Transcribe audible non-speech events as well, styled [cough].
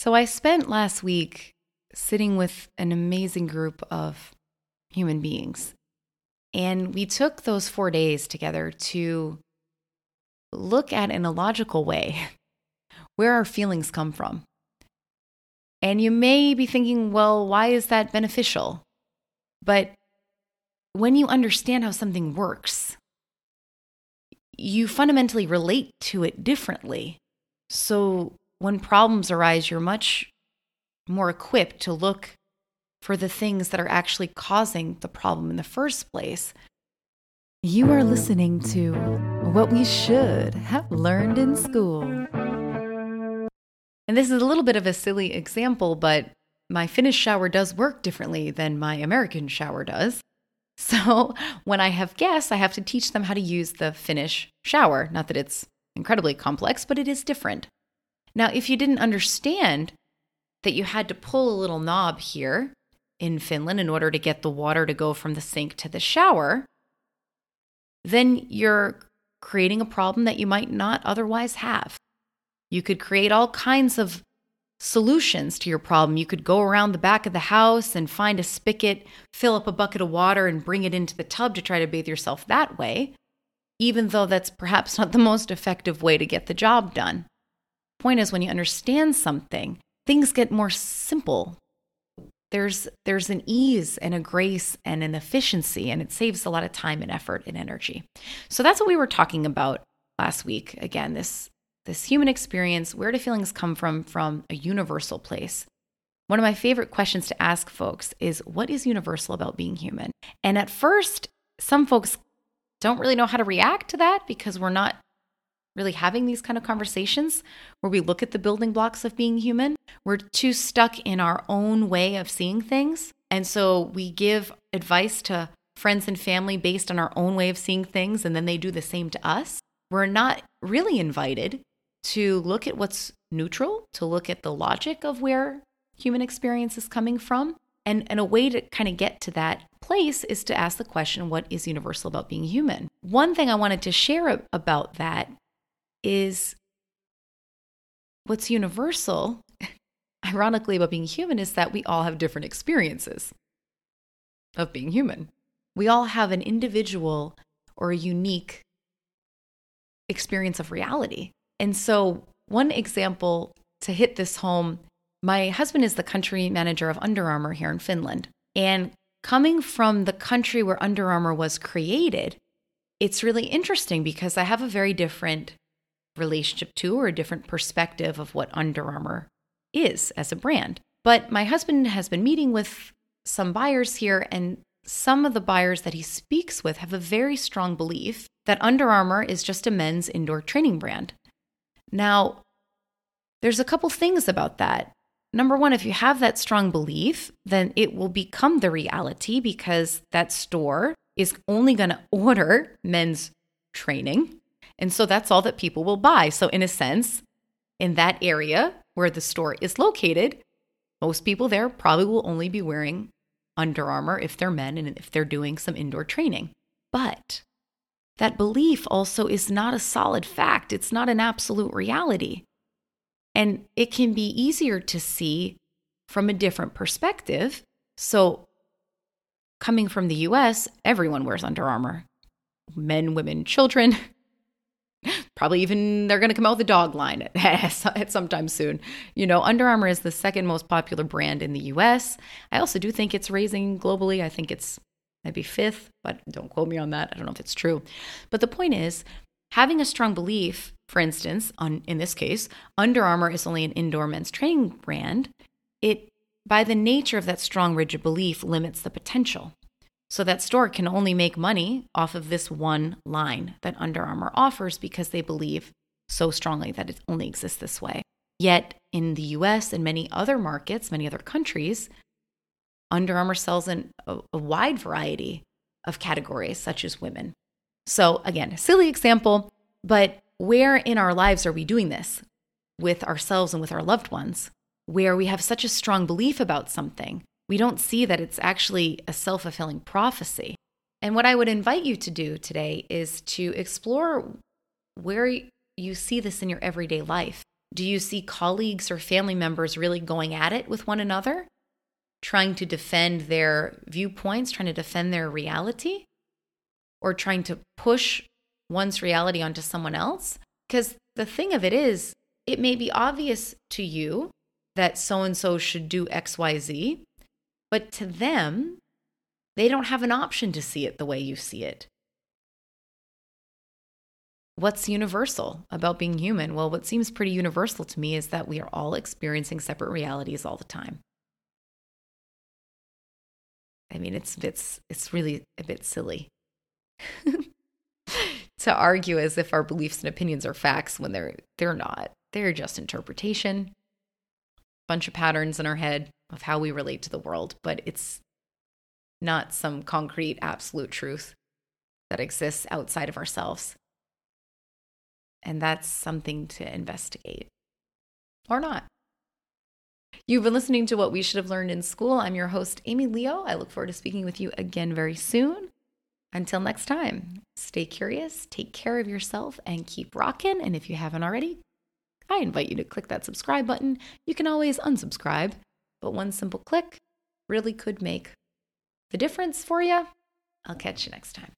So I spent last week sitting with an amazing group of human beings. And we took those four days together to look at in a logical way [laughs] where our feelings come from. And you may be thinking, well, why is that beneficial? But when you understand how something works, you fundamentally relate to it differently. So when problems arise, you're much more equipped to look for the things that are actually causing the problem in the first place. You are listening to What We Should Have Learned in School. And this is a little bit of a silly example, but my Finnish shower does work differently than my American shower does. [laughs] So when I have guests, I have to teach them how to use the Finnish shower. Not that it's incredibly complex, but it is different. Now, if you didn't understand that you had to pull a little knob here in Finland in order to get the water to go from the sink to the shower, then you're creating a problem that you might not otherwise have. You could create all kinds of solutions to your problem. You could go around the back of the house and find a spigot, fill up a bucket of water, and bring it into the tub to try to bathe yourself that way, even though that's perhaps not the most effective way to get the job done. Point is, when you understand something, things get more simple. There's, there's an ease and a grace and an efficiency, and it saves a lot of time and effort and energy. So that's what we were talking about last week. Again, this this human experience, where do feelings come from from a universal place? One of my favorite questions to ask folks is what is universal about being human? And at first, some folks don't really know how to react to that because we're not really having these kind of conversations where we look at the building blocks of being human. We're too stuck in our own way of seeing things. And so we give advice to friends and family based on our own way of seeing things, and then they do the same to us. We're not really invited to look at what's neutral, to look at the logic of where human experience is coming from. And, and a way to kind of get to that place is to ask the question what is universal about being human? One thing I wanted to share about that is what's universal, [laughs] ironically, about being human is that we all have different experiences of being human. We all have an individual or a unique experience of reality. And so, one example to hit this home my husband is the country manager of Under Armour here in Finland. And coming from the country where Under Armour was created, it's really interesting because I have a very different relationship to or a different perspective of what Under Armour is as a brand. But my husband has been meeting with some buyers here, and some of the buyers that he speaks with have a very strong belief that Under Armour is just a men's indoor training brand. Now, there's a couple things about that. Number one, if you have that strong belief, then it will become the reality because that store is only going [laughs] to order men's training. And so that's all that people will buy. So, in a sense, in that area where the store is located, most people there probably will only be wearing Under Armour if they're men and if they're doing some indoor training. But that belief also is not a solid fact, it's not an absolute reality. And it can be easier to see from a different perspective. So, coming from the US, everyone wears Under Armour men, women, children. [laughs] Probably even they're going to come out with a dog line at, [laughs] at sometime soon. You know, Under Armour is the second most popular brand in the US. I also do think it's raising globally. I think it's maybe fifth, but don't quote me on that. I don't know if it's true. But the point is, having a strong belief, for instance, on in this case, Under Armour is only an indoor men's training brand, it by the nature of that strong rigid belief limits the potential. So that store can only make money off of this one line that Under Armour offers because they believe so strongly that it only exists this way. Yet in the US and many other markets, many other countries, under Armour sells in a, a wide variety of categories, such as women. So, again, silly example, but where in our lives are we doing this with ourselves and with our loved ones, where we have such a strong belief about something? We don't see that it's actually a self fulfilling prophecy. And what I would invite you to do today is to explore where you see this in your everyday life. Do you see colleagues or family members really going at it with one another, trying to defend their viewpoints, trying to defend their reality, or trying to push one's reality onto someone else? Because the thing of it is, it may be obvious to you that so and so should do XYZ, but to them, they don't have an option to see it the way you see it. What's universal about being human? Well, what seems pretty universal to me is that we are all experiencing separate realities all the time. I mean, it's it's it's really a bit silly [laughs] to argue as if our beliefs and opinions are facts when they're they're not. They're just interpretation, a bunch of patterns in our head of how we relate to the world, but it's not some concrete absolute truth that exists outside of ourselves. And that's something to investigate or not. You've been listening to What We Should Have Learned in School. I'm your host, Amy Leo. I look forward to speaking with you again very soon. Until next time, stay curious, take care of yourself, and keep rocking. And if you haven't already, I invite you to click that subscribe button. You can always unsubscribe, but one simple click really could make the difference for you. I'll catch you next time.